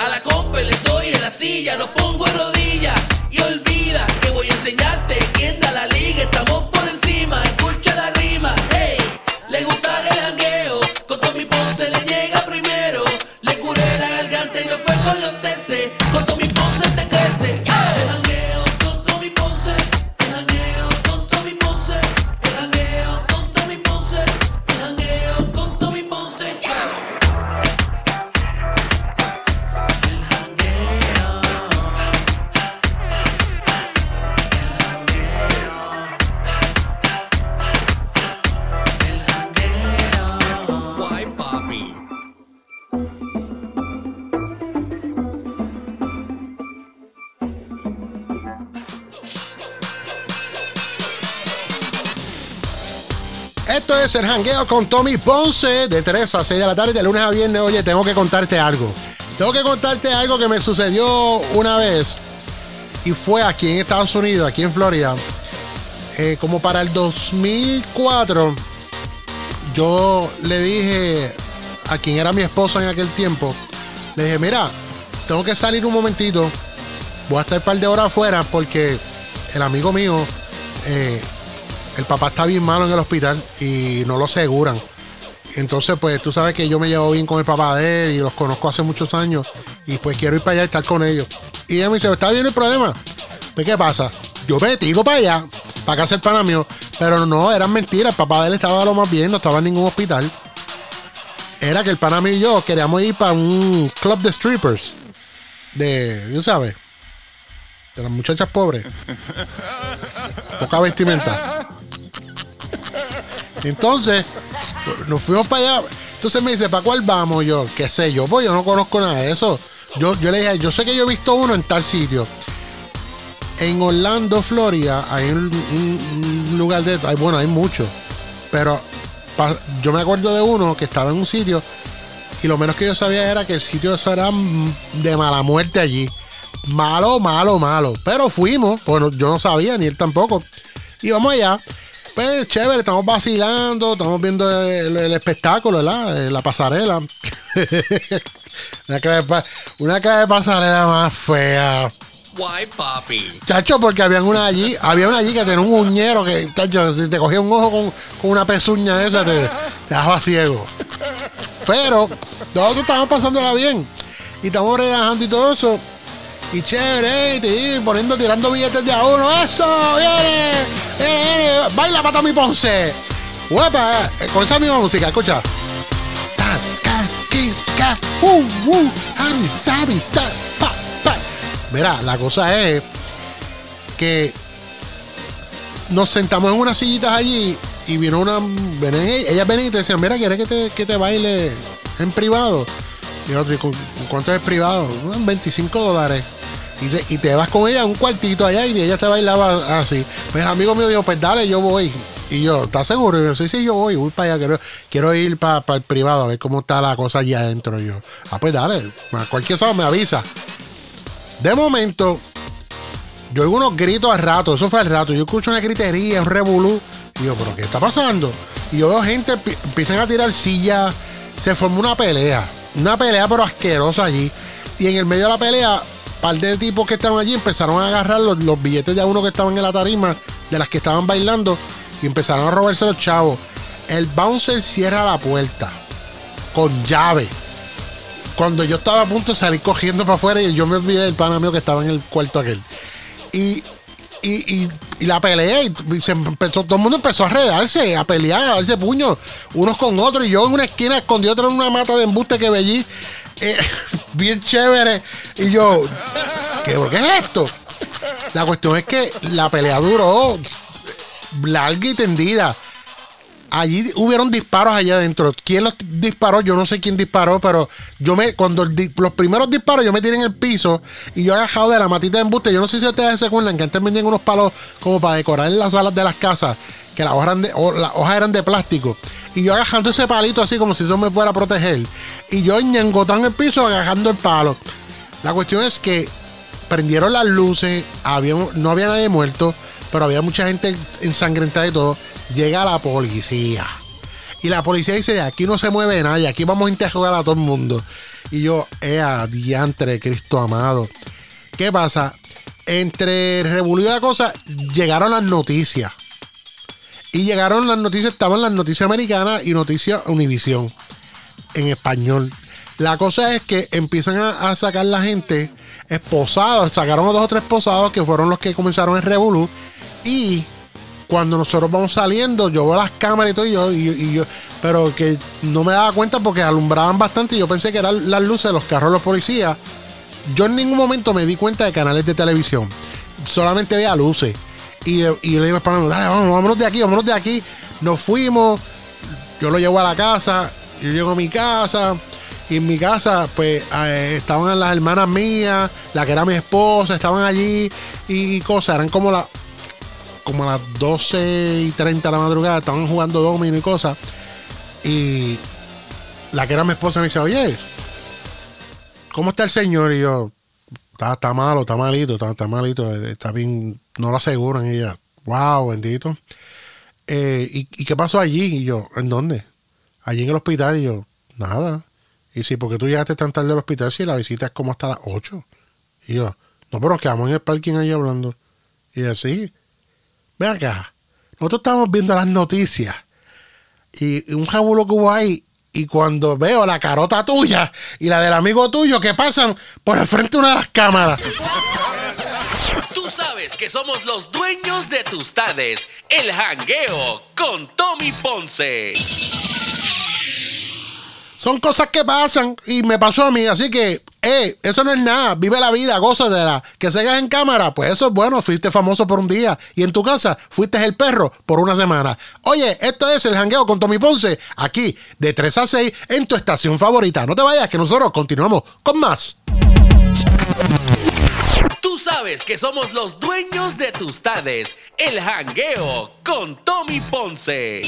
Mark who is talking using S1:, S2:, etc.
S1: A la compa le doy en la silla, lo pongo en rodillas. Y olvida que voy a enseñarte quién da la liga. Estamos por encima, escucha la rima. Hey, le gusta el jangueo, con Tommy Ponce le llega primero. Le curé la garganta y no fue con los
S2: Esto es el jangueo con Tommy Ponce de 3 a 6 de la tarde, de lunes a viernes. Oye, tengo que contarte algo. Tengo que contarte algo que me sucedió una vez y fue aquí en Estados Unidos, aquí en Florida. Eh, como para el 2004, yo le dije a quien era mi esposa en aquel tiempo, le dije, mira, tengo que salir un momentito, voy a estar un par de horas afuera porque el amigo mío, eh, el papá está bien malo en el hospital y no lo aseguran. Entonces, pues tú sabes que yo me llevo bien con el papá de él y los conozco hace muchos años y pues quiero ir para allá y estar con ellos. Y ella me dice, ¿está bien el problema? Pues, ¿qué pasa? Yo me tiro para allá, para casa el pana mío, pero no, eran mentiras. El papá de él estaba lo más bien, no estaba en ningún hospital. Era que el pana mío y yo queríamos ir para un club de strippers. De, ¿tú sabes? De las muchachas pobres. Poca vestimenta. Entonces, nos fuimos para allá. Entonces me dice, ¿para cuál vamos? Yo, qué sé yo, pues yo no conozco nada de eso. Yo, yo le dije, yo sé que yo he visto uno en tal sitio. En Orlando, Florida, hay un, lugar de... Hay, bueno, hay muchos. Pero yo me acuerdo de uno que estaba en un sitio y lo menos que yo sabía era que el sitio eso era de mala muerte allí. Malo, malo, malo. Pero fuimos, bueno, yo no sabía, ni él tampoco. Y vamos allá. Pues chévere, estamos vacilando, estamos viendo el, el espectáculo, ¿verdad? Eh, La pasarela. una, cara de, una pasarela más fea.
S1: Guay, papi.
S2: Chacho, porque habían una allí, había una allí que tenía un uñero que, chacho, si te cogía un ojo con, con una pezuña esa, te, te dejaba ciego. Pero nosotros estábamos pasándola bien. Y estamos relajando y todo eso. Y chévere, te- poniendo, tirando billetes de a uno. ¡Eso! ¡Viene! ¡Viene, viene! ¡Baila para Tommy Ponce! ¡Huepa! Eh, Con esa misma música, escucha. Uh. Mira, la cosa es que nos sentamos en unas sillitas allí y vino una. Venían, ellas venían y te decían, mira, ¿quieres que te, que te baile en privado? Y otro, ¿y cu- cuánto es privado? "Ah, 25 dólares. Y te, vas con ella a un cuartito allá y ella te bailaba así. Pues el amigo mío dijo, pues dale, yo voy. Y yo, ¿estás seguro? Y yo, sí, sí, yo voy, voy para allá. Quiero, quiero ir para el privado a ver cómo está la cosa allá adentro. Y yo, ah, pues dale, cualquier cosa me avisa. De momento, yo oigo unos gritos al rato, eso fue al rato. Yo escucho una gritería, un revolú. Y yo, ¿pero qué está pasando? Y yo veo gente, pi- empiezan a tirar sillas. Se formó una pelea. Una pelea, pero asquerosa allí. Y en el medio de la pelea, par de tipos que estaban allí empezaron a agarrar los, billetes de uno que estaban en la tarima, de las que estaban bailando, y empezaron a robarse los chavos. El bouncer cierra la puerta con llave cuando yo estaba a punto de salir cogiendo para afuera y yo me olvidé del pana mío que estaba en el cuarto aquel. Y, y, y, y la pelea, y se empezó, todo el mundo empezó a redarse, a pelear, a darse puños, unos con otros. Y yo en una esquina escondí otro en una mata de embuste que veí, eh, bien chévere. Y yo, ¿qué, ¿qué es esto? La cuestión es que la pelea duró larga y tendida. Allí hubieron disparos allá adentro. ¿Quién los disparó? Yo no sé quién disparó, pero yo me, cuando los primeros disparos yo me tiré en el piso y yo agajado de la matita de embuste. Yo no sé si ustedes se acuerdan que antes vendían unos palos como para decorar en las salas de las casas, que las hojas eran de, las hojas eran de plástico. Y yo agajando ese palito así como si eso me fuera a proteger. Y yo ñangotado en el piso agajando el palo. La cuestión es que prendieron las luces, había, no había nadie muerto, pero había mucha gente ensangrentada y todo. Llega la policía. Y la policía dice, aquí no se mueve nadie, aquí vamos a interrogar a todo el mundo. Y yo, ea, diantre, Cristo amado. ¿Qué pasa? Entre revolución y la cosa, llegaron las noticias. Y llegaron las noticias, estaban las noticias americanas y noticias Univisión en español. La cosa es que empiezan a, sacar la gente esposados, sacaron a dos o tres esposados que fueron los que comenzaron el Revolu. Y cuando nosotros vamos saliendo, yo veo las cámaras y todo, y yo, y, yo, pero que no me daba cuenta porque alumbraban bastante y yo pensé que eran las luces de los carros de los policías. Yo en ningún momento me di cuenta de canales de televisión, solamente veía luces. Y, y le digo a dale, vamos, vámonos de aquí, vámonos de aquí. Nos fuimos, yo lo llevo a la casa, yo llego a mi casa. Y en mi casa, pues, eh, estaban las hermanas mías, la que era mi esposa, estaban allí y, cosas. Eran como, la, como las 12 y 30 de la madrugada, estaban jugando domino y cosas. Y la que era mi esposa me dice, oye, ¿cómo está el señor? Y yo, está, malo, está malito, está, malito, está bien, no lo aseguran. Ella, wow, bendito. Eh, ¿y, ¿y, qué pasó allí? Y yo, ¿en dónde? Allí en el hospital. Y yo, nada. Y sí, porque tú llegaste tan tarde al hospital si la visita es como hasta las 8. Y yo, no, pero quedamos en el parking ahí hablando. Y así, ve acá, nosotros estamos viendo las noticias y un jabulo que hubo ahí y cuando veo la carota tuya y la del amigo tuyo que pasan por el frente de una de las cámaras.
S1: Tú sabes que somos los dueños de tus tardes. El jangueo con Tommy Ponce.
S2: Son cosas que pasan y me pasó a mí, así que, eh, eso no es nada. Vive la vida, la Que seas en cámara, pues eso es bueno. Fuiste famoso por un día y en tu casa fuiste el perro por una semana. Oye, esto es el jangueo con Tommy Ponce, aquí de 3 a 6 en tu estación favorita. No te vayas, que nosotros continuamos con más.
S1: Tú sabes que somos los dueños de tus tardes. El jangueo con Tommy Ponce.